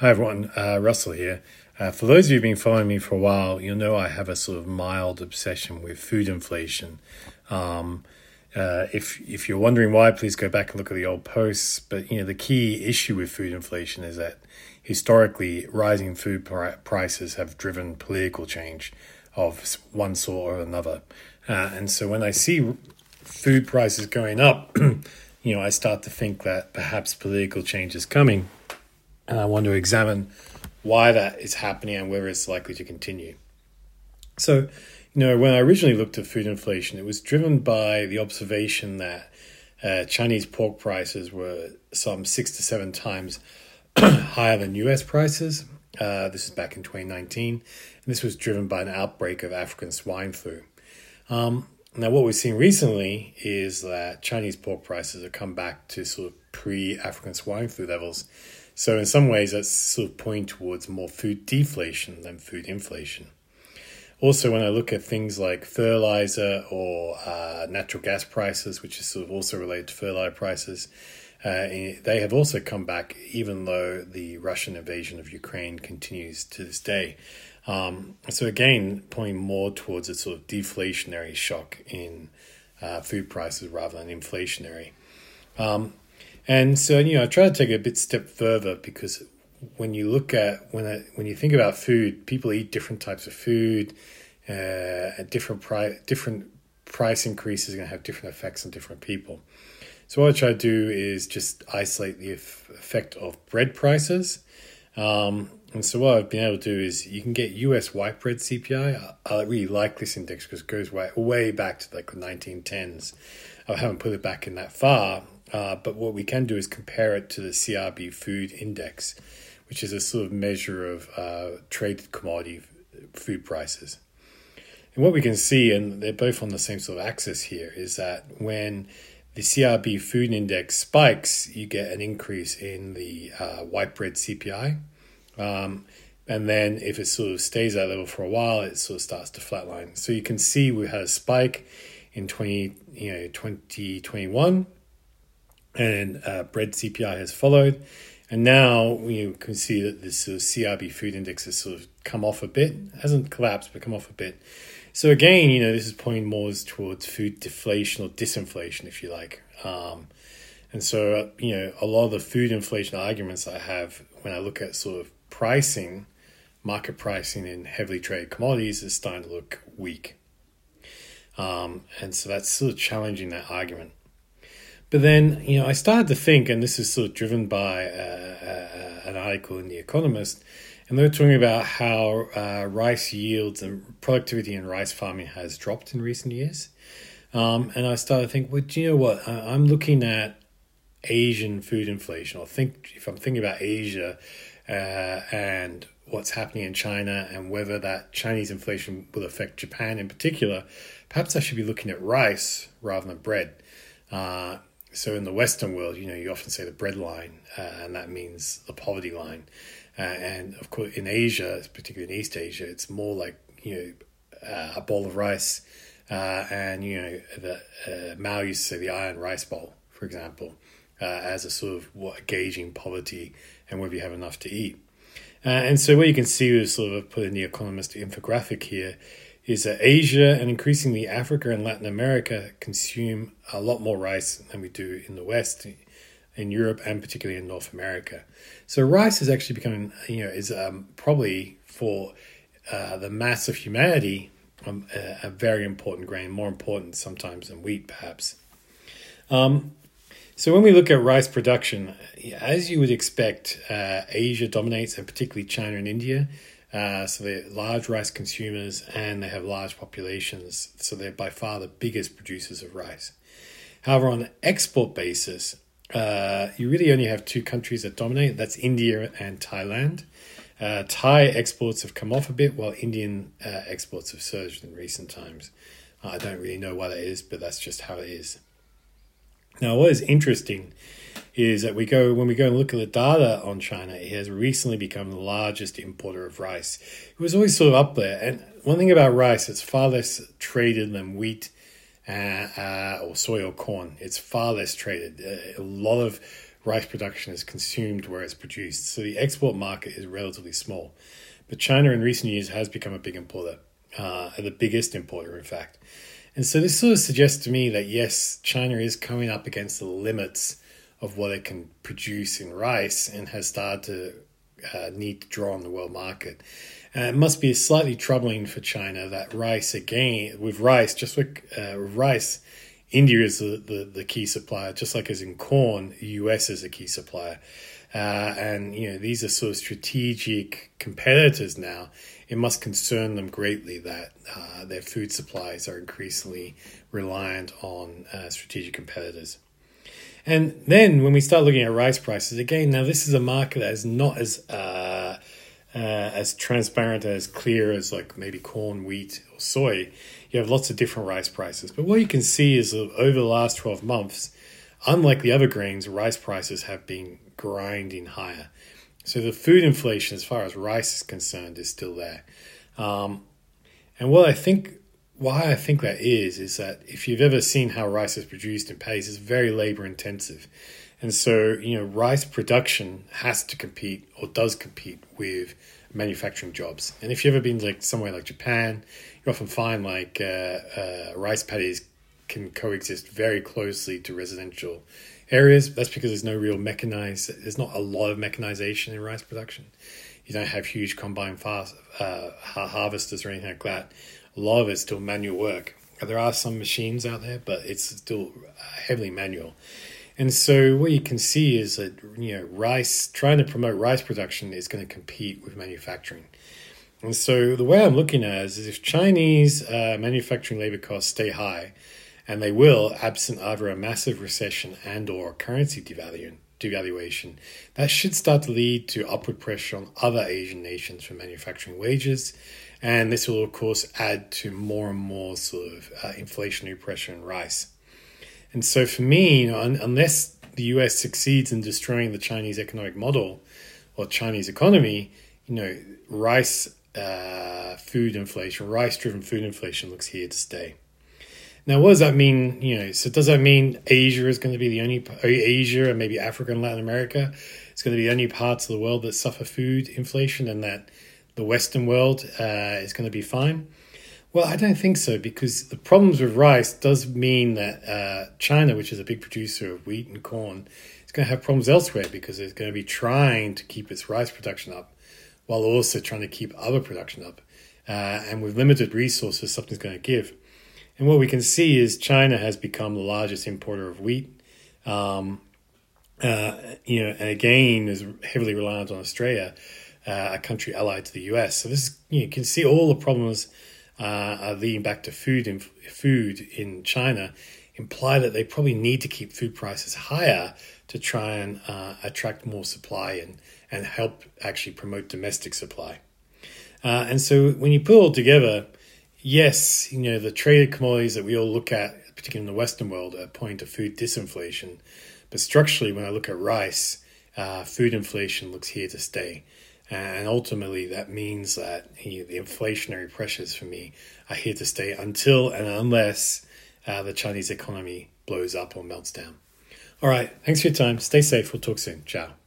Hi everyone, uh, Russell here. Uh, for those of you who've been following me for a while, you'll know I have a sort of mild obsession with food inflation. Um, uh, if if you're wondering why, please go back and look at the old posts. But you know the key issue with food inflation is that historically rising food prices have driven political change of one sort or another. Uh, and so when I see food prices going up, you know I start to think that perhaps political change is coming and I want to examine why that is happening and whether it's likely to continue. So, you know, when I originally looked at food inflation, it was driven by the observation that uh, Chinese pork prices were some six to seven times higher than US prices. Uh, this is back in 2019. And this was driven by an outbreak of African swine flu. Um, now, what we've seen recently is that Chinese pork prices have come back to sort of pre African swine flu levels. So in some ways, that's sort of pointing towards more food deflation than food inflation. Also, when I look at things like fertilizer or uh, natural gas prices, which is sort of also related to fertilizer prices, uh, they have also come back, even though the Russian invasion of Ukraine continues to this day. Um, so again, pointing more towards a sort of deflationary shock in uh, food prices rather than inflationary. Um, and so, you know, I try to take a bit step further because when you look at when I, when you think about food, people eat different types of food. Uh, different price different price increases are going to have different effects on different people. So what I try to do is just isolate the effect of bread prices. Um, and so what I've been able to do is you can get US white bread CPI. I, I really like this index because it goes way way back to like the 1910s. I haven't put it back in that far, uh, but what we can do is compare it to the CRB Food Index, which is a sort of measure of uh, traded commodity food prices. And what we can see, and they're both on the same sort of axis here, is that when the CRB Food Index spikes, you get an increase in the uh, white bread CPI. Um, and then if it sort of stays at that level for a while, it sort of starts to flatline. So you can see we had a spike in 20, you know, 2021 and uh, bread CPI has followed. And now you can see that this sort of CRB food index has sort of come off a bit, it hasn't collapsed, but come off a bit. So again, you know, this is pointing more towards food deflation or disinflation, if you like. Um, and so, uh, you know, a lot of the food inflation arguments I have when I look at sort of pricing, market pricing in heavily traded commodities is starting to look weak. Um, and so that's sort of challenging that argument. But then, you know, I started to think, and this is sort of driven by uh, uh, an article in The Economist, and they were talking about how uh, rice yields and productivity in rice farming has dropped in recent years. Um, and I started to think, well, do you know what? I'm looking at Asian food inflation, or think if I'm thinking about Asia uh, and what's happening in China and whether that Chinese inflation will affect Japan in particular, perhaps I should be looking at rice rather than bread. Uh, so in the Western world, you know, you often say the bread line, uh, and that means the poverty line. Uh, and of course, in Asia, particularly in East Asia, it's more like you know uh, a bowl of rice, uh, and you know the uh, Mao used to say the iron rice bowl, for example, as a sort of what gauging poverty and whether you have enough to eat. and so what you can see is sort of put in the Economist infographic here is that Asia and increasingly Africa and Latin America consume a lot more rice than we do in the West, in Europe, and particularly in North America. So rice is actually becoming, you know, is um, probably for uh, the mass of humanity um, a, a, very important grain, more important sometimes than wheat, perhaps. Um, so when we look at rice production, as you would expect, uh, Asia dominates, and particularly China and India. Uh, so they're large rice consumers and they have large populations. So they're by far the biggest producers of rice. However, on an export basis, uh, you really only have two countries that dominate that's India and Thailand. Uh, Thai exports have come off a bit, while Indian uh, exports have surged in recent times. I don't really know why that is, but that's just how it is. Now, what is interesting is that we go when we go and look at the data on China, it has recently become the largest importer of rice. It was always sort of up there. And one thing about rice, it's far less traded than wheat uh, uh, or soy or corn. It's far less traded. Uh, a lot of rice production is consumed where it's produced. So the export market is relatively small. But China in recent years has become a big importer, uh, the biggest importer, in fact. And so this sort of suggests to me that yes, China is coming up against the limits of what it can produce in rice and has started to uh, need to draw on the world market. Uh, it must be slightly troubling for China that rice, again, with rice, just like uh, rice, India is the, the, the, key supplier, just like as in corn, the US is a key supplier. Uh, and, you know, these are sort of strategic competitors now. It must concern them greatly that uh, their food supplies are increasingly reliant on uh, strategic competitors. And then when we start looking at rice prices, again, now this is a market that is not as uh, uh, as transparent, as clear as like maybe corn, wheat, or soy. You have lots of different rice prices. But what you can see is over the last 12 months, unlike the other grains, rice prices have been grinding higher. So the food inflation, as far as rice is concerned, is still there. Um, and what I think, why I think that is, is that if you've ever seen how rice is produced in paddies, it's very labor intensive. And so, you know, rice production has to compete or does compete with manufacturing jobs. And if you've ever been like somewhere like Japan, you often find like uh, uh, rice paddies can coexist very closely to residential areas. That's because there's no real mechanized, there's not a lot of mechanization in rice production. You don't have huge combine fast, uh, harvesters or anything like that. A lot of it's still manual work. There are some machines out there, but it's still heavily manual. And so what you can see is that you know rice trying to promote rice production is going to compete with manufacturing. And so the way I'm looking at it is, if Chinese uh, manufacturing labor costs stay high, and they will, absent either a massive recession and or currency devaluation, devaluation, that should start to lead to upward pressure on other Asian nations for manufacturing wages. And this will, of course, add to more and more sort of uh, inflationary pressure in rice. And so for me, you know, un- unless the US succeeds in destroying the Chinese economic model or Chinese economy, you know, rice uh, food inflation, rice driven food inflation looks here to stay. Now, what does that mean? You know, so does that mean Asia is going to be the only Asia and maybe Africa and Latin America is going to be the only parts of the world that suffer food inflation, and that the Western world uh, is going to be fine? Well, I don't think so because the problems with rice does mean that uh, China, which is a big producer of wheat and corn, is going to have problems elsewhere because it's going to be trying to keep its rice production up while also trying to keep other production up. Uh, and with limited resources, something's going to give. And what we can see is China has become the largest importer of wheat. Um, uh, you know, and again is heavily reliant on Australia, uh, a country allied to the US. So this you, can see all the problems uh, leading back to food in food in China imply that they probably need to keep food prices higher to try and uh, attract more supply and, and help actually promote domestic supply. Uh, and so when you put all together, yes, you know, the traded commodities that we all look at, particularly in the Western world, are pointing to food disinflation. But structurally, when I look at rice, uh, food inflation looks here to stay. And ultimately, that means that you know, the inflationary pressures for me are here to stay until and unless uh, the Chinese economy blows up or melts down. All right. Thanks for your time. Stay safe. We'll talk soon. Ciao.